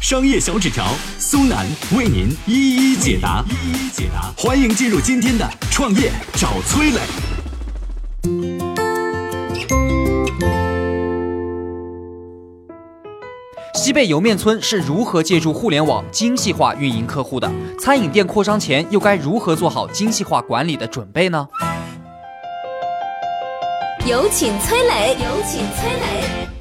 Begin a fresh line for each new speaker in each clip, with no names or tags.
商业小纸条，苏南为您一一解答，一一解答。欢迎进入今天的创业找崔磊。
西贝莜面村是如何借助互联网精细化运营客户的？餐饮店扩张前又该如何做好精细化管理的准备呢？
有请崔磊，有请崔磊。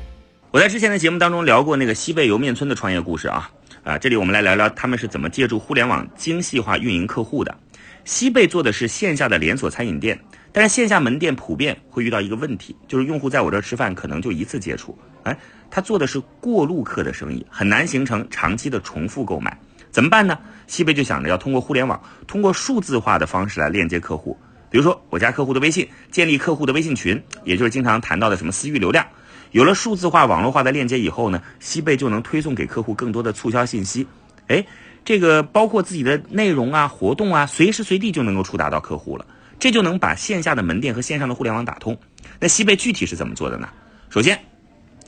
我在之前的节目当中聊过那个西贝莜面村的创业故事啊，啊，这里我们来聊聊他们是怎么借助互联网精细化运营客户的。西贝做的是线下的连锁餐饮店，但是线下门店普遍会遇到一个问题，就是用户在我这儿吃饭可能就一次接触，哎，他做的是过路客的生意，很难形成长期的重复购买，怎么办呢？西贝就想着要通过互联网，通过数字化的方式来链接客户，比如说我加客户的微信，建立客户的微信群，也就是经常谈到的什么私域流量。有了数字化、网络化的链接以后呢，西贝就能推送给客户更多的促销信息。哎，这个包括自己的内容啊、活动啊，随时随地就能够触达到客户了。这就能把线下的门店和线上的互联网打通。那西贝具体是怎么做的呢？首先，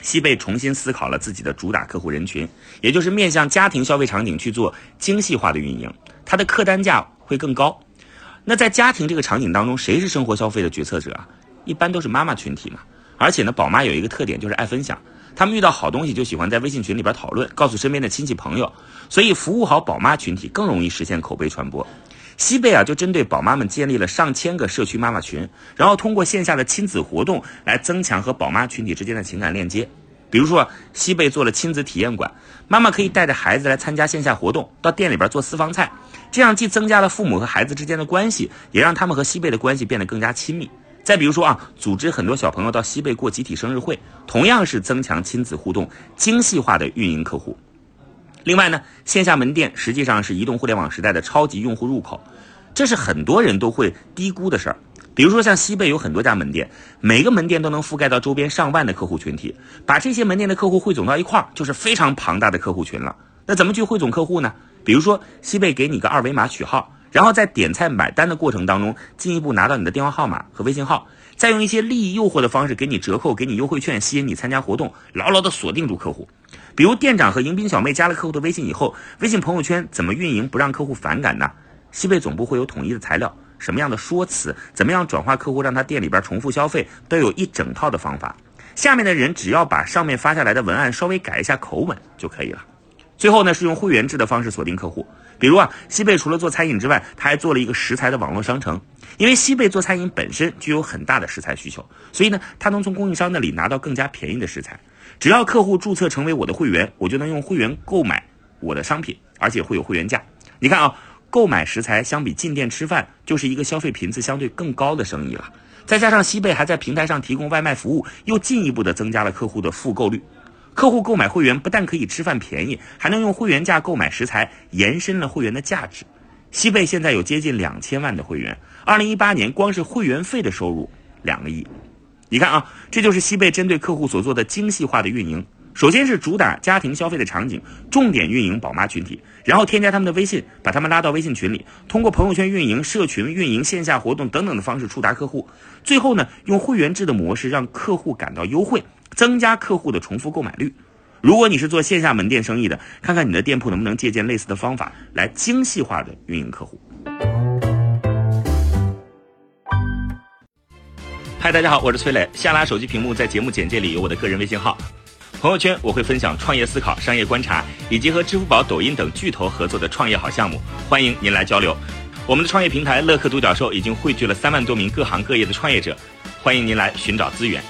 西贝重新思考了自己的主打客户人群，也就是面向家庭消费场景去做精细化的运营，它的客单价会更高。那在家庭这个场景当中，谁是生活消费的决策者啊？一般都是妈妈群体嘛。而且呢，宝妈有一个特点就是爱分享，他们遇到好东西就喜欢在微信群里边讨论，告诉身边的亲戚朋友，所以服务好宝妈群体更容易实现口碑传播。西贝啊，就针对宝妈们建立了上千个社区妈妈群，然后通过线下的亲子活动来增强和宝妈群体之间的情感链接。比如说，西贝做了亲子体验馆，妈妈可以带着孩子来参加线下活动，到店里边做私房菜，这样既增加了父母和孩子之间的关系，也让他们和西贝的关系变得更加亲密。再比如说啊，组织很多小朋友到西贝过集体生日会，同样是增强亲子互动、精细化的运营客户。另外呢，线下门店实际上是移动互联网时代的超级用户入口，这是很多人都会低估的事儿。比如说像西贝有很多家门店，每个门店都能覆盖到周边上万的客户群体，把这些门店的客户汇总到一块儿，就是非常庞大的客户群了。那怎么去汇总客户呢？比如说西贝给你个二维码取号。然后在点菜买单的过程当中，进一步拿到你的电话号码和微信号，再用一些利益诱惑的方式给你折扣、给你优惠券，吸引你参加活动，牢牢的锁定住客户。比如店长和迎宾小妹加了客户的微信以后，微信朋友圈怎么运营不让客户反感呢？西贝总部会有统一的材料，什么样的说辞，怎么样转化客户让他店里边重复消费，都有一整套的方法。下面的人只要把上面发下来的文案稍微改一下口吻就可以了。最后呢，是用会员制的方式锁定客户。比如啊，西贝除了做餐饮之外，他还做了一个食材的网络商城。因为西贝做餐饮本身具有很大的食材需求，所以呢，他能从供应商那里拿到更加便宜的食材。只要客户注册成为我的会员，我就能用会员购买我的商品，而且会有会员价。你看啊，购买食材相比进店吃饭，就是一个消费频次相对更高的生意了。再加上西贝还在平台上提供外卖服务，又进一步的增加了客户的复购率。客户购买会员不但可以吃饭便宜，还能用会员价购买食材，延伸了会员的价值。西贝现在有接近两千万的会员，二零一八年光是会员费的收入两个亿。你看啊，这就是西贝针对客户所做的精细化的运营。首先是主打家庭消费的场景，重点运营宝妈群体，然后添加他们的微信，把他们拉到微信群里，通过朋友圈运营、社群运营、线下活动等等的方式触达客户。最后呢，用会员制的模式让客户感到优惠。增加客户的重复购买率。如果你是做线下门店生意的，看看你的店铺能不能借鉴类似的方法来精细化的运营客户。嗨，大家好，我是崔磊。下拉手机屏幕，在节目简介里有我的个人微信号。朋友圈我会分享创业思考、商业观察，以及和支付宝、抖音等巨头合作的创业好项目，欢迎您来交流。我们的创业平台乐客独角兽已经汇聚了三万多名各行各业的创业者，欢迎您来寻找资源。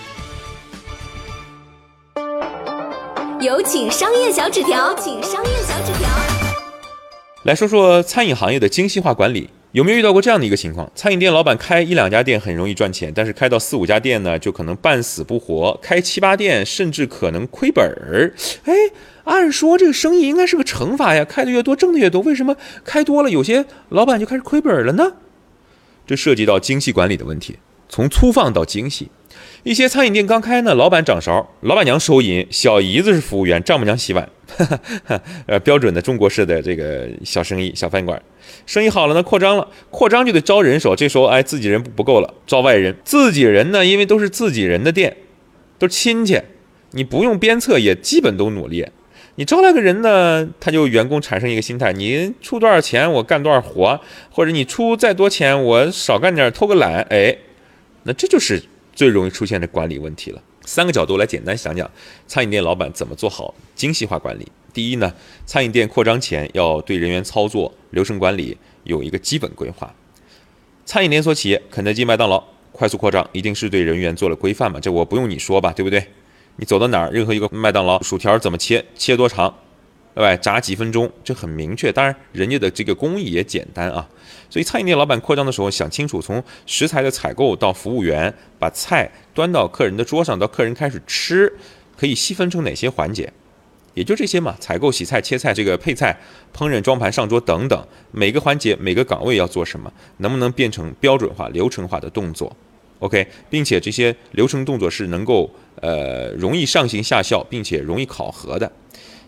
有请商业小纸条，请商业小纸条。
来说说餐饮行业的精细化管理，有没有遇到过这样的一个情况？餐饮店老板开一两家店很容易赚钱，但是开到四五家店呢，就可能半死不活；开七八店甚至可能亏本儿。哎，按说这个生意应该是个乘法呀，开的越多挣的越多，为什么开多了有些老板就开始亏本了呢？这涉及到精细管理的问题，从粗放到精细。一些餐饮店刚开呢，老板掌勺，老板娘收银，小姨子是服务员，丈母娘洗碗，呃，标准的中国式的这个小生意、小饭馆。生意好了呢，扩张了，扩张就得招人手。这时候，哎，自己人不够了，招外人。自己人呢，因为都是自己人的店，都是亲戚，你不用鞭策，也基本都努力。你招来个人呢，他就员工产生一个心态：你出多少钱，我干多少活；或者你出再多钱，我少干点，偷个懒。哎，那这就是最容易出现的管理问题了。三个角度来简单讲讲餐饮店老板怎么做好精细化管理。第一呢，餐饮店扩张前要对人员操作、流程管理有一个基本规划。餐饮连锁企业，肯德基、麦当劳快速扩张，一定是对人员做了规范嘛？这我不用你说吧，对不对？你走到哪儿，任何一个麦当劳薯条怎么切，切多长，对吧？炸几分钟，这很明确。当然，人家的这个工艺也简单啊。所以，餐饮店老板扩张的时候，想清楚，从食材的采购到服务员把菜端到客人的桌上，到客人开始吃，可以细分成哪些环节？也就这些嘛，采购、洗菜、切菜、这个配菜、烹饪、装盘、上桌等等，每个环节、每个岗位要做什么，能不能变成标准化、流程化的动作？OK，并且这些流程动作是能够呃容易上行下效，并且容易考核的。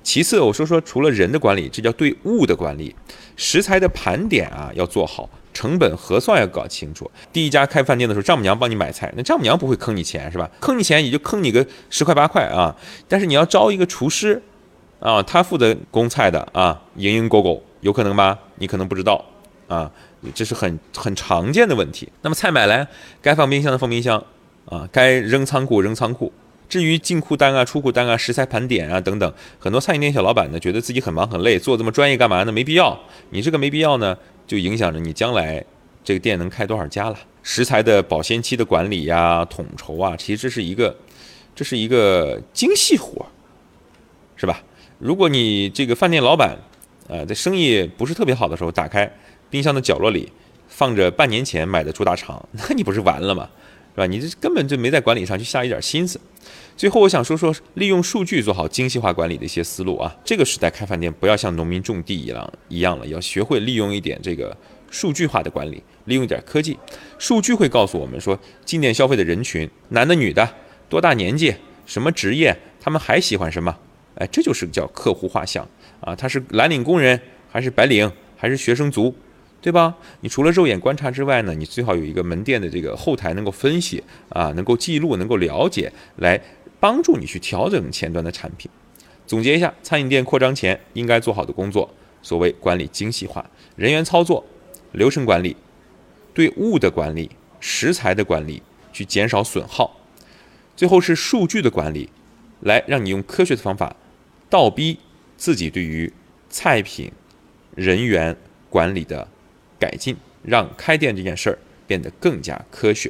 其次，我说说除了人的管理，这叫对物的管理，食材的盘点啊要做好。成本核算要搞清楚。第一家开饭店的时候，丈母娘帮你买菜，那丈母娘不会坑你钱是吧？坑你钱也就坑你个十块八块啊。但是你要招一个厨师，啊，他负责供菜的啊，蝇营狗苟，有可能吧？你可能不知道啊，这是很很常见的问题。那么菜买来，该放冰箱的放冰箱，啊，该扔仓库扔仓库。至于进库单啊、出库单啊、食材盘点啊等等，很多餐饮店小老板呢，觉得自己很忙很累，做这么专业干嘛呢？没必要。你这个没必要呢，就影响着你将来这个店能开多少家了。食材的保鲜期的管理呀、统筹啊，其实这是一个，这是一个精细活，是吧？如果你这个饭店老板，呃，在生意不是特别好的时候，打开冰箱的角落里放着半年前买的猪大肠，那你不是完了吗？是吧？你这根本就没在管理上去下一点心思。最后，我想说说利用数据做好精细化管理的一些思路啊。这个时代开饭店不要像农民种地一样一样了，要学会利用一点这个数据化的管理，利用一点科技。数据会告诉我们说，进店消费的人群，男的、女的，多大年纪，什么职业，他们还喜欢什么？哎，这就是叫客户画像啊。他是蓝领工人，还是白领，还是学生族？对吧？你除了肉眼观察之外呢，你最好有一个门店的这个后台能够分析啊，能够记录，能够了解，来帮助你去调整前端的产品。总结一下，餐饮店扩张前应该做好的工作：所谓管理精细化，人员操作、流程管理、对物的管理、食材的管理，去减少损耗。最后是数据的管理，来让你用科学的方法倒逼自己对于菜品、人员管理的。改进，让开店这件事儿变得更加科学。